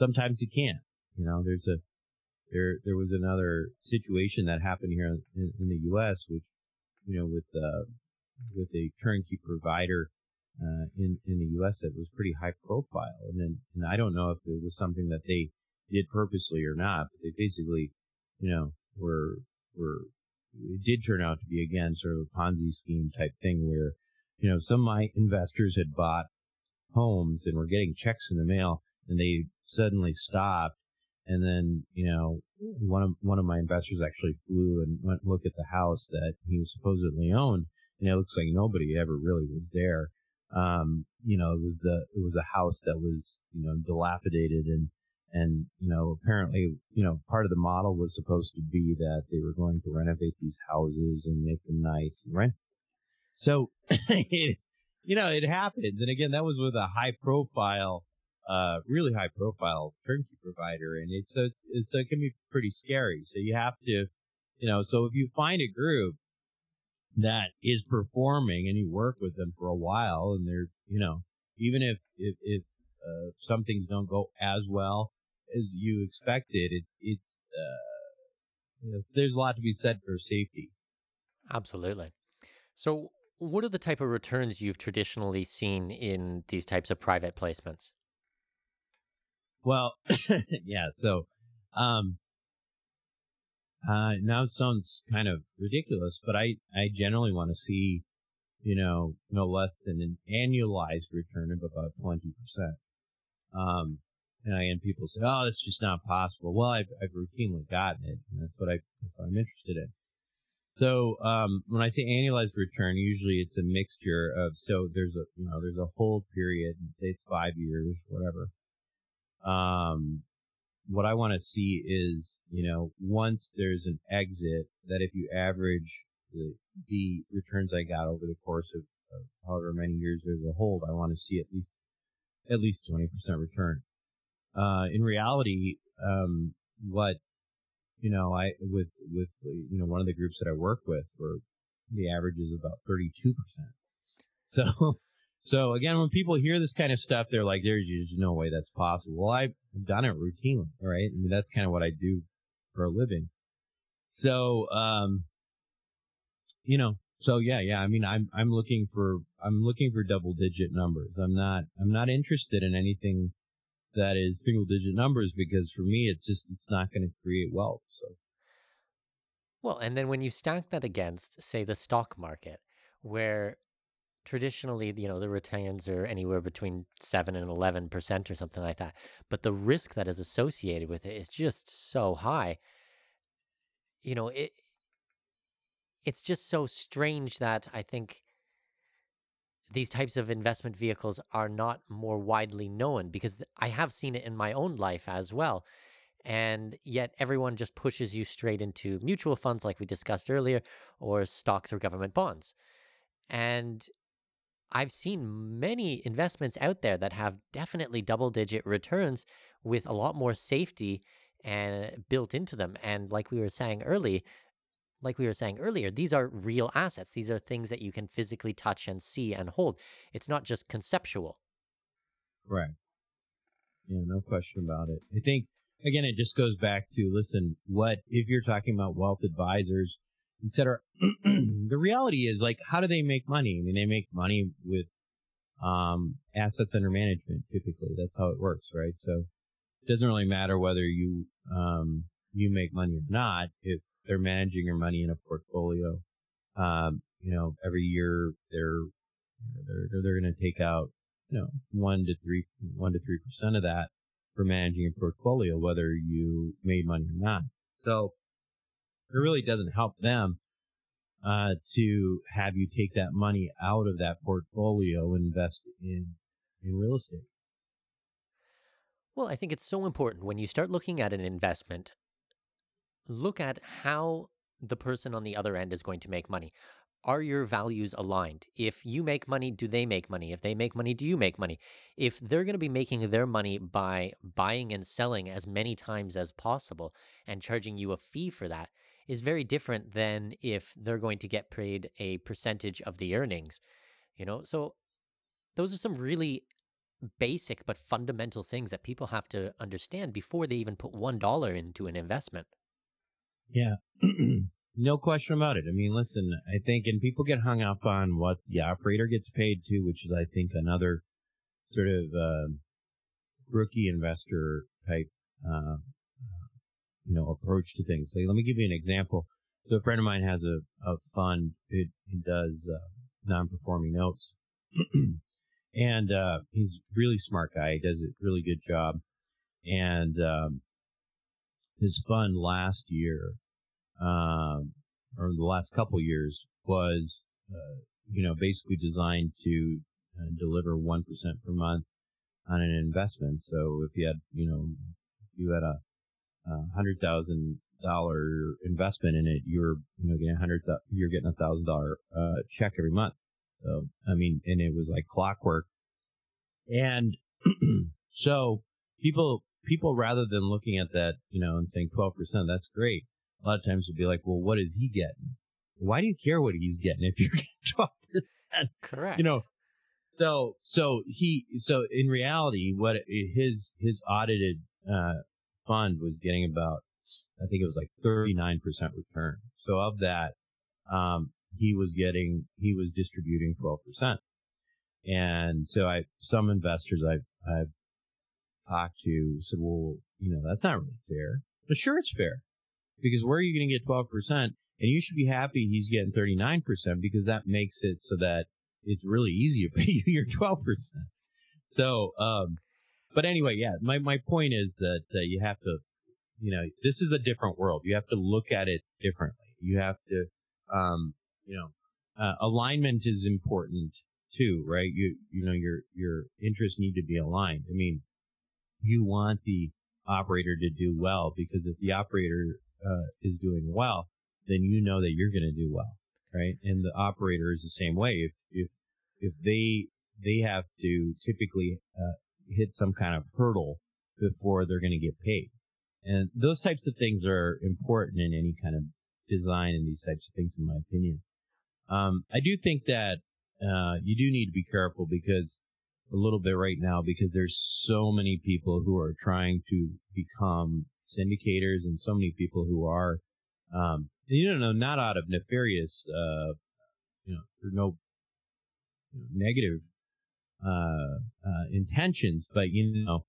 sometimes you can't. You know, there's a there there was another situation that happened here in, in the U.S. which you know with uh, with a turnkey provider uh, in in the U.S. that was pretty high profile, and then and I don't know if it was something that they did purposely or not, but they basically you know were were it did turn out to be again sort of a Ponzi scheme type thing where you know some of my investors had bought homes and were getting checks in the mail and they suddenly stopped. And then, you know, one of one of my investors actually flew and went looked at the house that he was supposedly owned, and it looks like nobody ever really was there. Um, you know, it was the it was a house that was you know dilapidated and and you know apparently you know part of the model was supposed to be that they were going to renovate these houses and make them nice and rent. So, it, you know, it happens, and again, that was with a high profile uh, really high profile turnkey provider, and it's so it's, it's it can be pretty scary. So you have to, you know, so if you find a group that is performing and you work with them for a while, and they're, you know, even if if, if uh, some things don't go as well as you expected, it's it's uh, know, there's a lot to be said for safety. Absolutely. So, what are the type of returns you've traditionally seen in these types of private placements? Well, yeah. So, um, uh, now it sounds kind of ridiculous, but I, I generally want to see, you know, no less than an annualized return of about 20%. Um, and and people say, oh, that's just not possible. Well, I've, I've routinely gotten it. And that's what I, that's what I'm interested in. So, um, when I say annualized return, usually it's a mixture of, so there's a, you know, there's a hold period, say it's five years, whatever um, what I want to see is, you know, once there's an exit, that if you average the, the returns I got over the course of, of however many years there's a hold, I want to see at least at least 20% return. Uh, in reality, um, what you know, I with with you know one of the groups that I work with, where the average is about 32%. So so again, when people hear this kind of stuff, they're like, "There's just no way that's possible." Well, I've done it routinely, right? I mean, that's kind of what I do for a living. So, um, you know, so yeah, yeah. I mean, I'm I'm looking for I'm looking for double digit numbers. I'm not I'm not interested in anything that is single digit numbers because for me, it's just it's not going to create wealth. So. Well, and then when you stack that against, say, the stock market, where traditionally, you know, the returns are anywhere between 7 and 11% or something like that. But the risk that is associated with it is just so high. You know, it it's just so strange that I think these types of investment vehicles are not more widely known because I have seen it in my own life as well. And yet everyone just pushes you straight into mutual funds like we discussed earlier or stocks or government bonds. And I've seen many investments out there that have definitely double digit returns with a lot more safety and built into them. And like we were saying early, like we were saying earlier, these are real assets. These are things that you can physically touch and see and hold. It's not just conceptual. Right. Yeah, no question about it. I think again, it just goes back to listen, what if you're talking about wealth advisors, etc. the reality is like, how do they make money? I mean, they make money with um, assets under management. Typically, that's how it works, right? So it doesn't really matter whether you um, you make money or not if they're managing your money in a portfolio. Um, you know, every year they're they're they're going to take out you know one to three one to three percent of that for managing your portfolio, whether you made money or not. So it really doesn't help them uh, to have you take that money out of that portfolio and invest in in real estate. Well, I think it's so important when you start looking at an investment, look at how the person on the other end is going to make money are your values aligned? If you make money, do they make money? If they make money, do you make money? If they're going to be making their money by buying and selling as many times as possible and charging you a fee for that, is very different than if they're going to get paid a percentage of the earnings. You know, so those are some really basic but fundamental things that people have to understand before they even put $1 into an investment. Yeah. No question about it. I mean, listen, I think, and people get hung up on what the operator gets paid to, which is, I think, another sort of uh, rookie investor type, uh, you know, approach to things. So let me give you an example. So a friend of mine has a, a fund. It, it does uh, non-performing notes, and uh, he's really smart guy. He does a really good job. And um, his fund last year um, or the last couple years was, uh, you know, basically designed to uh, deliver 1% per month on an investment. So if you had, you know, you had a, a hundred thousand dollar investment in it, you're, you know, getting a hundred, you're getting a thousand dollar, uh, check every month. So, I mean, and it was like clockwork. And so people, people rather than looking at that, you know, and saying 12%, that's great a lot of times will be like, well, what is he getting? Why do you care what he's getting if you're getting 12%? Correct. You know, so, so he, so in reality, what his, his audited, uh, fund was getting about, I think it was like 39% return. So of that, um, he was getting, he was distributing 12%. And so I, some investors I've, I've talked to said, well, you know, that's not really fair. But sure, it's fair because where are you going to get 12%? And you should be happy he's getting 39% because that makes it so that it's really easy to pay you your 12%. So, um, but anyway, yeah, my, my point is that uh, you have to, you know, this is a different world. You have to look at it differently. You have to, um, you know, uh, alignment is important too, right? You, you know, your, your interests need to be aligned. I mean, you want the operator to do well because if the operator uh, is doing well, then you know that you're going to do well, right? And the operator is the same way. If if if they they have to typically uh, hit some kind of hurdle before they're going to get paid, and those types of things are important in any kind of design and these types of things, in my opinion. Um, I do think that uh, you do need to be careful because a little bit right now because there's so many people who are trying to become syndicators and so many people who are, um, you know, not out of nefarious, uh, you know, no you know, negative, intentions, but you know,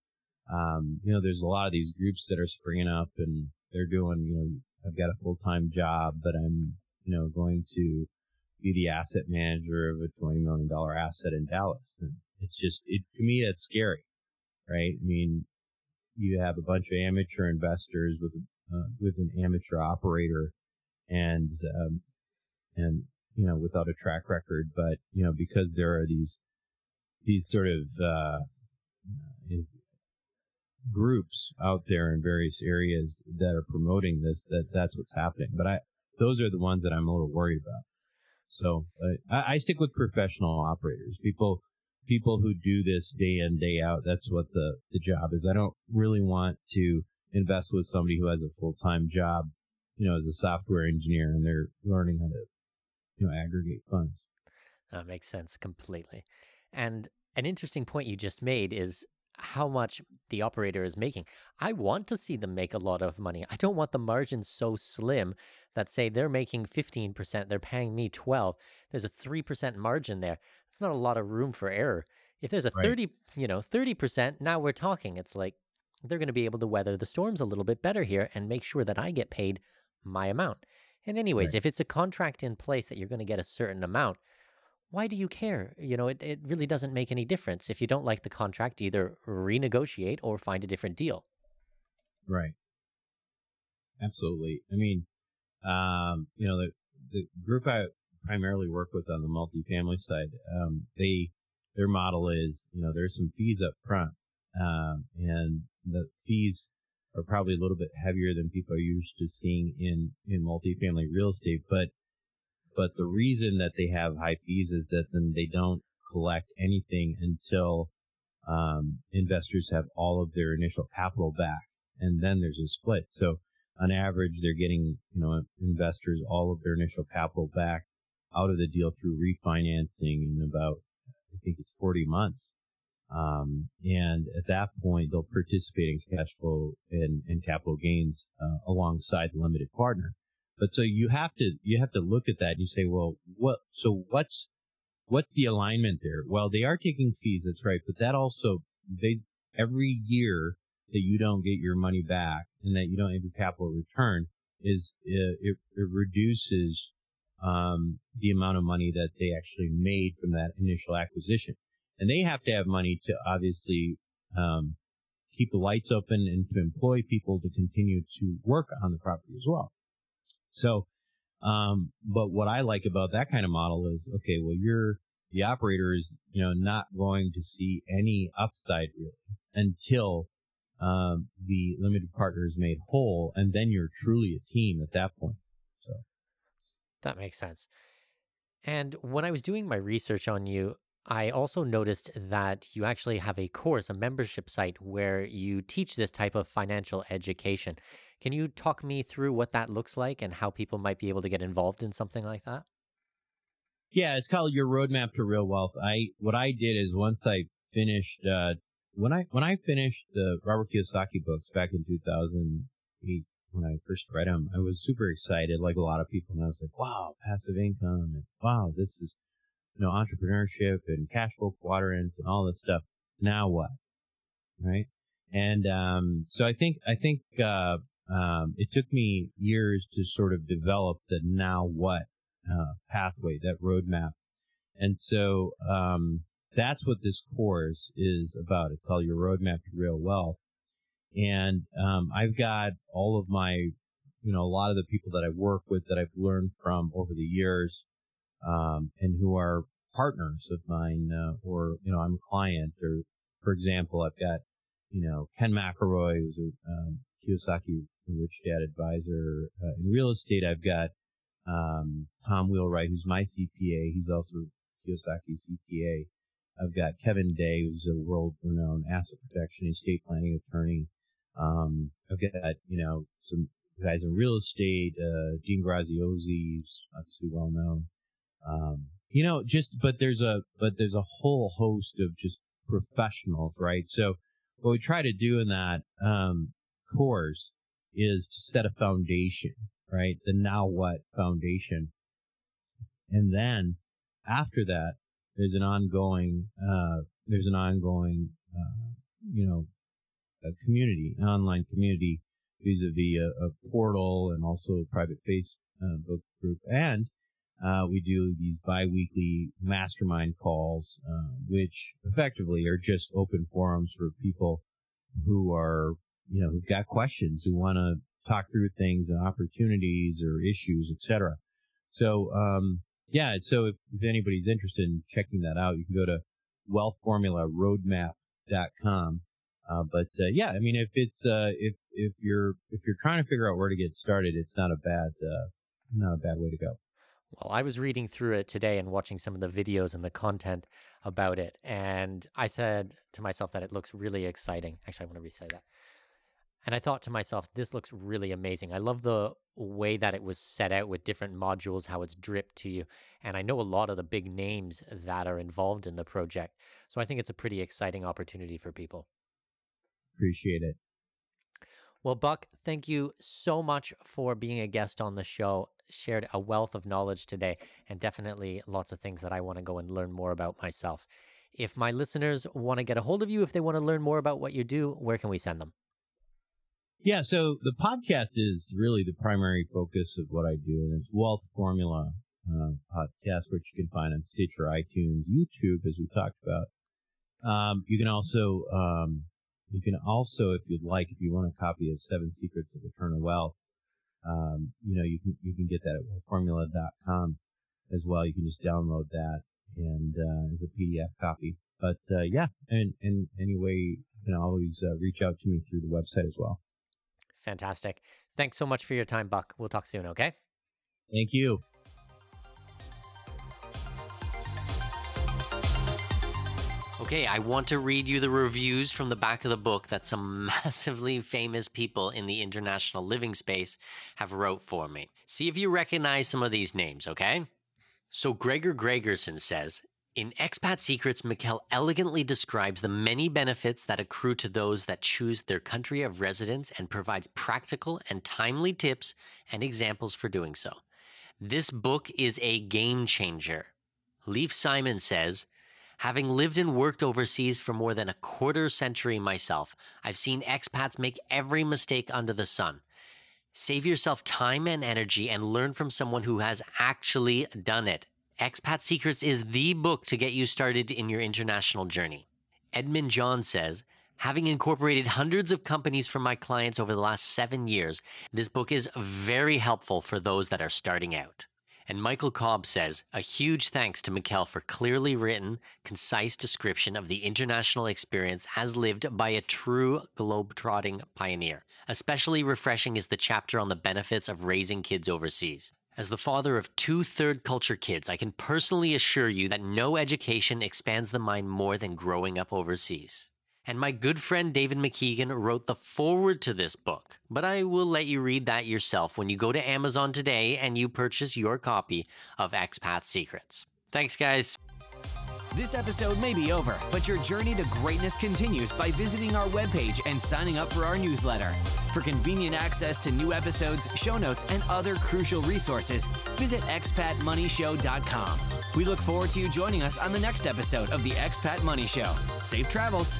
um, you know, there's a lot of these groups that are springing up and they're doing, you know, I've got a full-time job, but I'm, you know, going to be the asset manager of a $20 million asset in Dallas. And it's just, it, to me, that's scary, right? I mean, you have a bunch of amateur investors with, uh, with an amateur operator and, um, and, you know, without a track record, but, you know, because there are these, these sort of, uh, groups out there in various areas that are promoting this, that that's what's happening. But I, those are the ones that I'm a little worried about. So uh, I, I stick with professional operators, people, people who do this day in, day out. That's what the, the job is. I don't really want to invest with somebody who has a full-time job, you know, as a software engineer and they're learning how to, you know, aggregate funds. That makes sense completely. And an interesting point you just made is how much the operator is making. I want to see them make a lot of money. I don't want the margins so slim that say they're making 15%, they're paying me 12. There's a 3% margin there. It's not a lot of room for error. If there's a right. 30, you know, 30%, now we're talking. It's like they're going to be able to weather the storms a little bit better here and make sure that I get paid my amount. And anyways, right. if it's a contract in place that you're going to get a certain amount, why do you care? You know, it, it really doesn't make any difference. If you don't like the contract, either renegotiate or find a different deal. Right. Absolutely. I mean, um, you know, the, the group I primarily work with on the multifamily side, um, they, their model is, you know, there's some fees up front, um, and the fees are probably a little bit heavier than people are used to seeing in, in multifamily real estate, but but the reason that they have high fees is that then they don't collect anything until um, investors have all of their initial capital back, and then there's a split. So on average, they're getting you know investors all of their initial capital back out of the deal through refinancing in about I think it's 40 months. Um, and at that point, they'll participate in cash flow and, and capital gains uh, alongside the limited partner. But so you have to you have to look at that and you say, well, what? So what's what's the alignment there? Well, they are taking fees, that's right, but that also they every year that you don't get your money back and that you don't have your capital return is it, it, it reduces um, the amount of money that they actually made from that initial acquisition, and they have to have money to obviously um, keep the lights open and to employ people to continue to work on the property as well. So, um, but what I like about that kind of model is, okay, well, you're, the operator is, you know, not going to see any upside really until, um, the limited partner is made whole. And then you're truly a team at that point. So that makes sense. And when I was doing my research on you, I also noticed that you actually have a course, a membership site where you teach this type of financial education. Can you talk me through what that looks like and how people might be able to get involved in something like that? Yeah, it's called Your Roadmap to Real Wealth. I what I did is once I finished uh, when I when I finished the Robert Kiyosaki books back in 2008 when I first read them, I was super excited, like a lot of people, and I was like, "Wow, passive income!" and "Wow, this is you know, entrepreneurship and cash flow quadrant and all this stuff. Now what? Right. And, um, so I think, I think, uh, um, it took me years to sort of develop the now what, uh, pathway, that roadmap. And so, um, that's what this course is about. It's called Your Roadmap to Real Wealth. And, um, I've got all of my, you know, a lot of the people that I work with that I've learned from over the years, um, and who are partners of mine, uh, or you know, I'm a client. Or for example, I've got you know, Ken McElroy, who's a um, Kiyosaki Rich Dad advisor uh, in real estate. I've got um, Tom Wheelwright, who's my CPA. He's also Kiyosaki CPA. I've got Kevin Day, who's a world-renowned asset protection and estate planning attorney. Um, I've got you know some guys in real estate. Uh, Dean Graziosi, who's obviously well known. Um, you know, just but there's a but there's a whole host of just professionals, right? So what we try to do in that um, course is to set a foundation, right? The now what foundation, and then after that, there's an ongoing uh, there's an ongoing uh, you know a community, an online community vis-a-vis a, a portal and also a private Facebook uh, group and uh, we do these biweekly mastermind calls, uh, which effectively are just open forums for people who are, you know, who've got questions, who want to talk through things and opportunities or issues, etc. So, um, yeah. So if, if anybody's interested in checking that out, you can go to wealthformularoadmap.com. Uh, but uh, yeah, I mean, if it's uh, if if you're if you're trying to figure out where to get started, it's not a bad uh, not a bad way to go. Well, I was reading through it today and watching some of the videos and the content about it. And I said to myself that it looks really exciting. Actually, I want to re say that. And I thought to myself, this looks really amazing. I love the way that it was set out with different modules, how it's dripped to you. And I know a lot of the big names that are involved in the project. So I think it's a pretty exciting opportunity for people. Appreciate it. Well, Buck, thank you so much for being a guest on the show shared a wealth of knowledge today and definitely lots of things that I want to go and learn more about myself. If my listeners want to get a hold of you, if they want to learn more about what you do, where can we send them? Yeah, so the podcast is really the primary focus of what I do, and it's Wealth Formula uh, podcast, which you can find on Stitcher, iTunes, YouTube, as we talked about. Um, you can also, um, you can also, if you'd like, if you want a copy of Seven Secrets of Eternal Wealth, um, you know, you can you can get that at formula.com as well. You can just download that and uh, as a PDF copy. But uh, yeah, and and anyway, you can always uh, reach out to me through the website as well. Fantastic. Thanks so much for your time, Buck. We'll talk soon. Okay. Thank you. Okay, I want to read you the reviews from the back of the book that some massively famous people in the international living space have wrote for me. See if you recognize some of these names, okay? So Gregor Gregersen says, in Expat Secrets, Mikkel elegantly describes the many benefits that accrue to those that choose their country of residence and provides practical and timely tips and examples for doing so. This book is a game changer. Lief Simon says, Having lived and worked overseas for more than a quarter century myself, I've seen expats make every mistake under the sun. Save yourself time and energy and learn from someone who has actually done it. Expat Secrets is the book to get you started in your international journey. Edmund John says, Having incorporated hundreds of companies for my clients over the last seven years, this book is very helpful for those that are starting out. And Michael Cobb says, a huge thanks to Mikkel for clearly written, concise description of the international experience as lived by a true globe-trotting pioneer. Especially refreshing is the chapter on the benefits of raising kids overseas. As the father of two third culture kids, I can personally assure you that no education expands the mind more than growing up overseas. And my good friend David McKeegan wrote the foreword to this book. But I will let you read that yourself when you go to Amazon today and you purchase your copy of Expat Secrets. Thanks, guys. This episode may be over, but your journey to greatness continues by visiting our webpage and signing up for our newsletter. For convenient access to new episodes, show notes, and other crucial resources, visit expatmoneyshow.com. We look forward to you joining us on the next episode of the Expat Money Show. Safe travels.